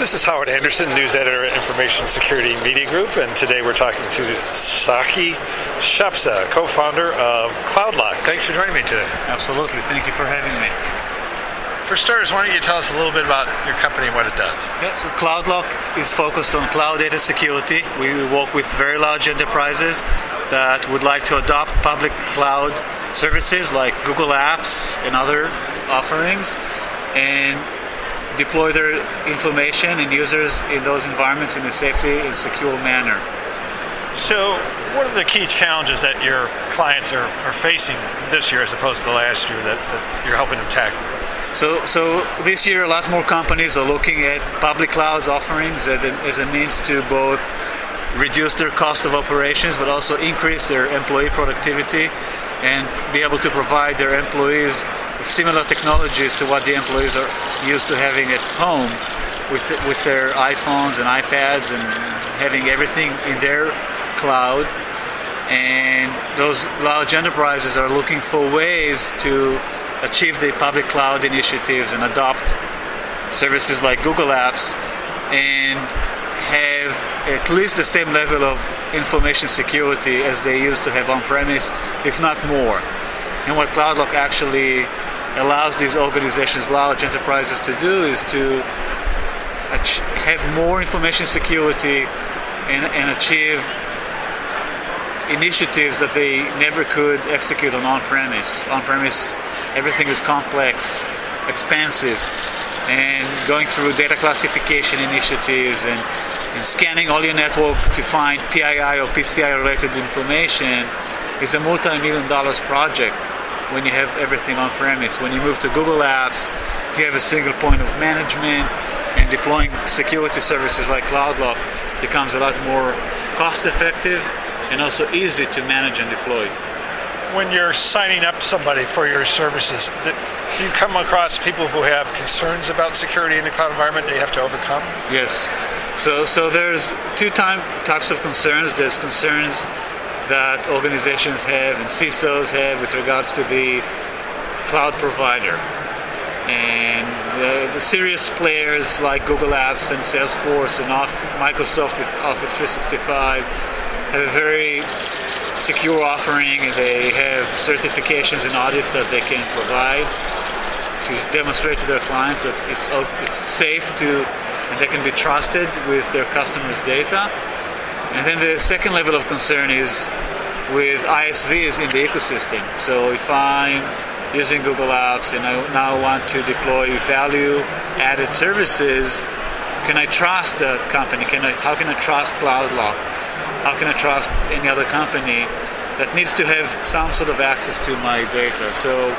This is Howard Anderson, news editor at Information Security Media Group, and today we're talking to Tsahy Shapsa, co-founder of CloudLock. Thanks for joining me today. Absolutely. Thank you for having me. For starters, why don't you tell us a little bit about your company and what it does? Yep, so CloudLock is focused on cloud data security. We work with very large enterprises that would like to adopt public cloud services like Google Apps and other offerings and deploy their information and users in those environments in a safely and secure manner. So, what are the key challenges that your clients are, are facing this year as opposed to last year that, that you're helping them tackle? So, so this year, a lot more companies are looking at public clouds offerings as a means to both reduce their cost of operations, but also increase their employee productivity and be able to provide their employees with similar technologies to what the employees are used to having at home with, with their iPhones and iPads and having everything in their cloud. And those large enterprises are looking for ways to achieve the public cloud initiatives and adopt services like Google Apps and have at least the same level of information security as they used to have on premise, if not more. And what CloudLock actually allows these organizations, large enterprises, to do is to have more information security and, and achieve initiatives that they never could execute on on-premise. On-premise, everything is complex, expensive, and going through data classification initiatives and and scanning all your network to find PII or PCI related information is a multi-million dollars project when you have everything on premise. When you move to Google Apps, you have a single point of management and deploying security services like CloudLock becomes a lot more cost effective and also easy to manage and deploy. When you're signing up somebody for your services, do you come across people who have concerns about security in the cloud environment that you have to overcome? Yes. So, so there's two time, types of concerns. There's concerns that organizations have and CISOs have with regards to the cloud provider. And the, the serious players like Google Apps and Salesforce and off, Microsoft with Office 365 have a very secure offering. They have certifications and audits that they can provide to demonstrate to their clients that it's, it's safe to and they can be trusted with their customers' data. And then the second level of concern is with ISVs in the ecosystem. So if I'm using Google Apps and I now want to deploy value-added services, can I trust that company? Can I, how can I trust CloudLock? How can I trust any other company that needs to have some sort of access to my data? So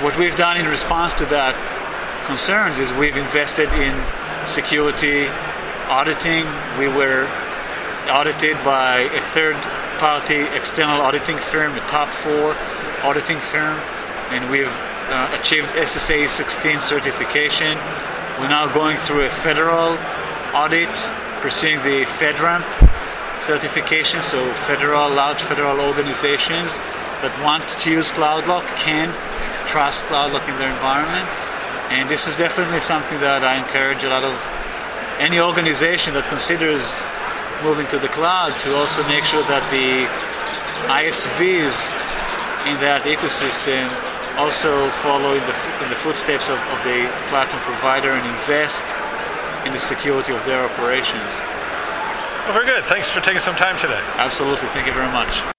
what we've done in response to that concerns is we've invested in security auditing. We were audited by a third party external auditing firm, a top four auditing firm, and we've uh, achieved SSAE 16 certification. We're now going through a federal audit, pursuing the FedRAMP certification, so federal, large federal organizations that want to use CloudLock can trust CloudLock in their environment. And this is definitely something that I encourage a lot of any organization that considers moving to the cloud to also make sure that the ISVs in that ecosystem also follow in the, in the footsteps of, of the platform provider and invest in the security of their operations. Well, very good. Thanks for taking some time today. Absolutely. Thank you very much.